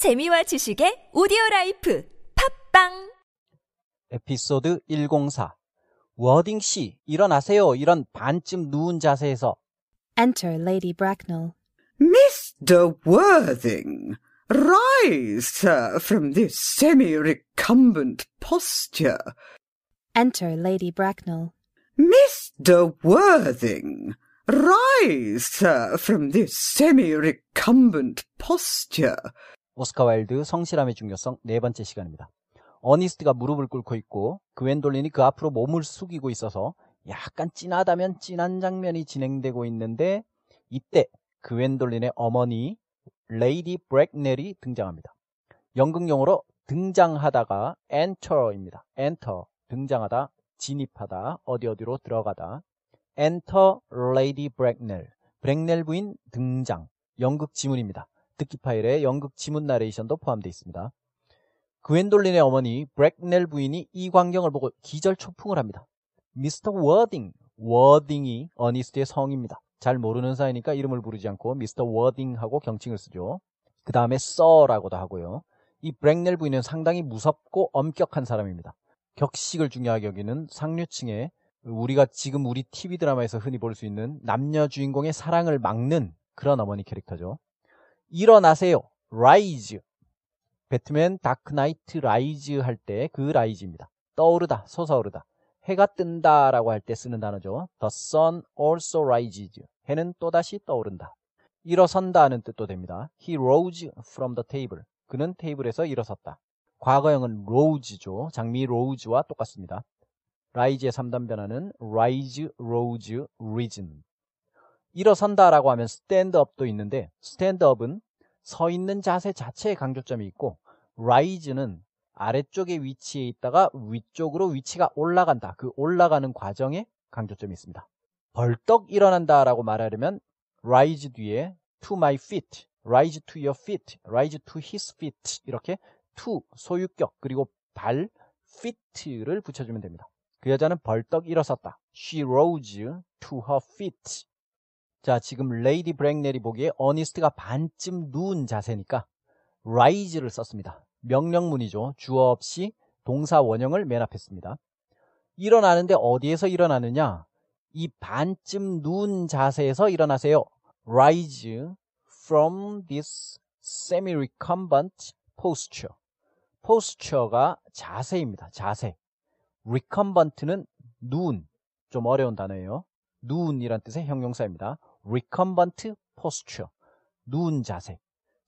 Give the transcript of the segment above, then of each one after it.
재미와 지식의 오디오 라이프 팝빵 에피소드 104 워딩 씨 일어나세요 이런 반쯤 누운 자세에서 Enter Lady Bracknell. Mr. Worthing, rise, sir, from this semi-recumbent posture. Enter Lady Bracknell. Mr. Worthing, rise, sir, from this semi-recumbent posture. 오스카 와일드 성실함의 중요성 네 번째 시간입니다. 어니스트가 무릎을 꿇고 있고 그웬돌린이 그 앞으로 몸을 숙이고 있어서 약간 진하다면 진한 장면이 진행되고 있는데 이때 그웬돌린의 어머니 Lady 브렉넬이 등장합니다. 연극 용어로 등장하다가 enter입니다. enter 등장하다 진입하다 어디 어디로 들어가다 enter Lady Bracknell 브렉넬 부인 등장 연극 지문입니다. 듣기 파일에 연극 지문 나레이션도 포함되어 있습니다. 그웬돌린의 어머니 브렉넬 부인이 이 광경을 보고 기절 초풍을 합니다. 미스터 워딩, 워딩이 어니스트의 성입니다. 잘 모르는 사이니까 이름을 부르지 않고 미스터 워딩하고 경칭을 쓰죠. 그 다음에 sir라고도 하고요. 이 브렉넬 부인은 상당히 무섭고 엄격한 사람입니다. 격식을 중요하게 여기는 상류층의 우리가 지금 우리 TV 드라마에서 흔히 볼 수 있는 남녀 주인공의 사랑을 막는 그런 어머니 캐릭터죠. 일어나세요. rise. 배트맨 Dark Knight Rise 할 때 그 rise입니다. 떠오르다, 솟아오르다. 해가 뜬다라고 할 때 쓰는 단어죠. The sun also rises. 해는 또다시 떠오른다. 일어선다는 뜻도 됩니다. He rose from the table. 그는 테이블에서 일어섰다. 과거형은 rose죠. 장미 rose와 똑같습니다. rise의 3단 변화는 rise, rose, risen. 일어선다라고 하면 up도 있는데 up은 서 있는 자세 자체에 강조점이 있고 rise는 아래쪽에 위치해 있다가 위쪽으로 위치가 올라간다. 그 올라가는 과정에 강조점이 있습니다. 벌떡 일어난다라고 말하려면 rise 뒤에 to my feet, rise to your feet, rise to his feet 이렇게 to 소유격 그리고 발 feet를 붙여주면 됩니다. 그 여자는 벌떡 일어섰다. She rose to her feet. 자, 지금 레이디 브렉넬이 보기에 어니스트가 반쯤 누운 자세니까 rise를 썼습니다. 명령문이죠. 주어 없이 동사 원형을 맨 앞에 씁니다. 일어나는데 어디에서 일어나느냐? 이 반쯤 누운 자세에서 일어나세요. rise from this semi-recumbent posture. posture가 자세입니다. 자세. recumbent는 누운. 좀 어려운 단어예요. 누운이란 뜻의 형용사입니다. Recumbent posture. 누운 자세.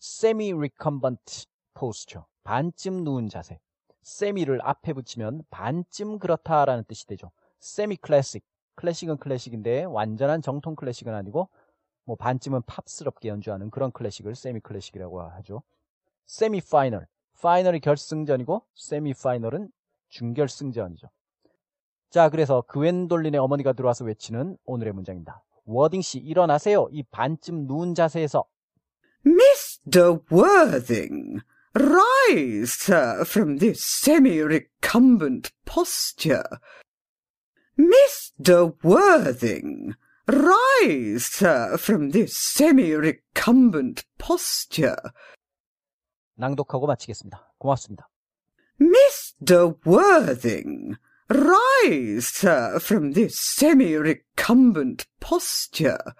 semi-recumbent posture. 반쯤 누운 자세. semi를 앞에 붙이면 반쯤 그렇다라는 뜻이 되죠. semi classic. 클래식은 클래식인데 완전한 정통 클래식은 아니고 뭐 반쯤은 팝스럽게 연주하는 그런 클래식을 semi 클래식이라고 하죠. semi final. final이 결승전이고 semi final은 준결승전이죠. 자, 그래서 그웬돌린의 어머니가 들어와서 외치는 오늘의 문장입니다. 워딩 씨 일어나세요. 이 반쯤 누운 자세에서 Mr. Worthing, rise, sir, from this semi-recumbent posture. Mr. Worthing, rise, sir, from this semi-recumbent posture. 낭독하고 마치겠습니다. 고맙습니다. Mr. Worthing, rise, sir, from this semi-recumbent posture.